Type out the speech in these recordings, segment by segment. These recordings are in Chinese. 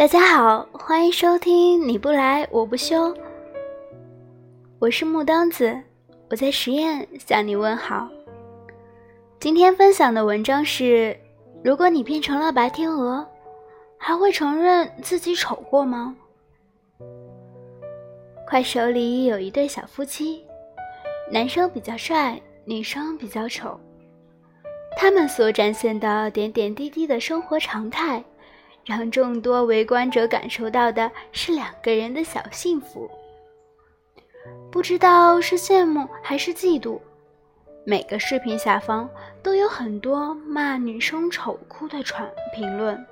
大家好，欢迎收听你不来我不休。我是木当子，我在实验向你问好。今天分享的文章是：如果你变成了白天鹅，还会承认自己丑过吗？快手里有一对小夫妻，男生比较帅，女生比较丑。他们所展现的点点滴滴的生活常态。让众多围观者感受到的是两个人的小幸福，不知道是羡慕还是嫉妒。每个视频下方都有很多骂女生丑哭的传评论。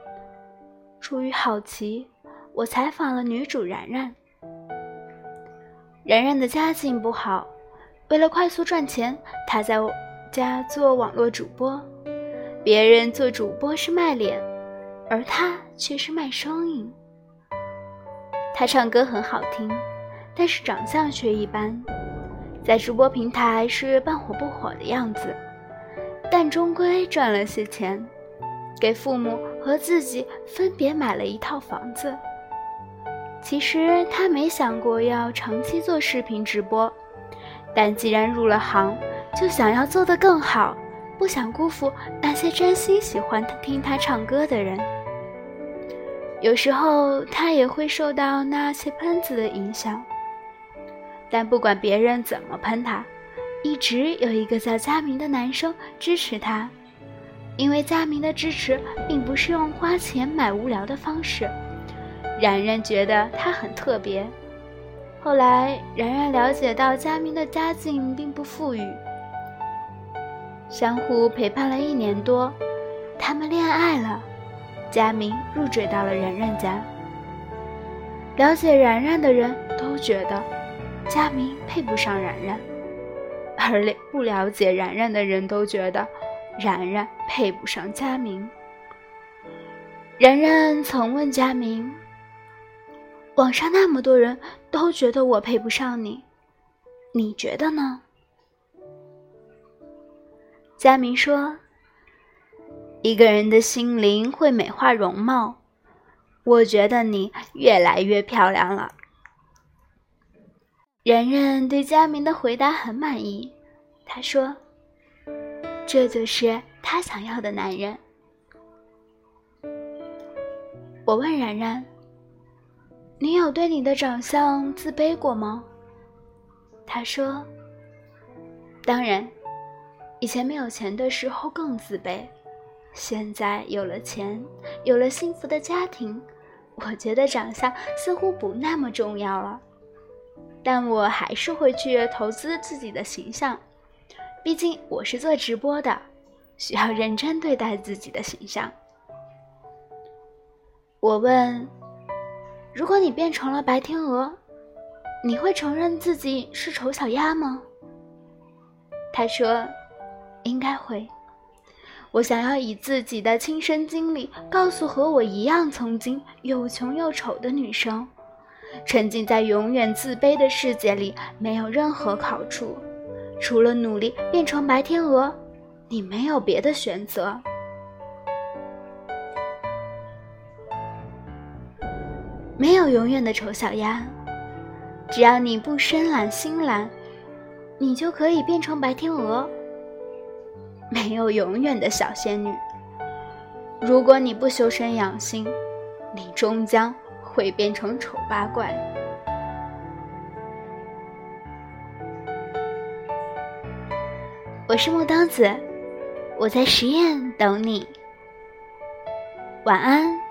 出于好奇，我采访了女主然然。然然的家境不好，为了快速赚钱，她在家做网络主播。别人做主播是卖脸。而他却是卖声音。他唱歌很好听，但是长相却一般，在直播平台是半火不火的样子，但终归赚了些钱，给父母和自己分别买了一套房子。其实他没想过要长期做视频直播，但既然入了行，就想要做得更好，不想辜负那些真心喜欢听他唱歌的人。有时候他也会受到那些喷子的影响，但不管别人怎么喷他，一直有一个叫佳明的男生支持他。因为佳明的支持并不是用花钱买无聊的方式，然然觉得他很特别。后来然然了解到佳明的家境并不富裕，相互陪伴了一年多，他们恋爱了。佳明入赘到了然然家。了解然然的人都觉得佳明配不上然然，而不了解然然的人都觉得然然配不上佳明。然然曾问佳明：“网上那么多人都觉得我配不上你，你觉得呢？”佳明说。一个人的心灵会美化容貌，我觉得你越来越漂亮了。然然对佳明的回答很满意，他说：“这就是他想要的男人。”我问然然：“你有对你的长相自卑过吗？”他说：“当然，以前没有钱的时候更自卑。”现在有了钱，有了幸福的家庭，我觉得长相似乎不那么重要了。但我还是会去投资自己的形象，毕竟我是做直播的，需要认真对待自己的形象。我问：如果你变成了白天鹅，你会承认自己是丑小鸭吗？他说：应该会。我想要以自己的亲身经历告诉和我一样曾经又穷又丑的女生，沉浸在永远自卑的世界里没有任何好处，除了努力变成白天鹅，你没有别的选择。没有永远的丑小鸭，只要你不深懒心懒，你就可以变成白天鹅。没有永远的小仙女。如果你不修身养性，你终将会变成丑八怪。我是木刀子，我在实验等你。晚安。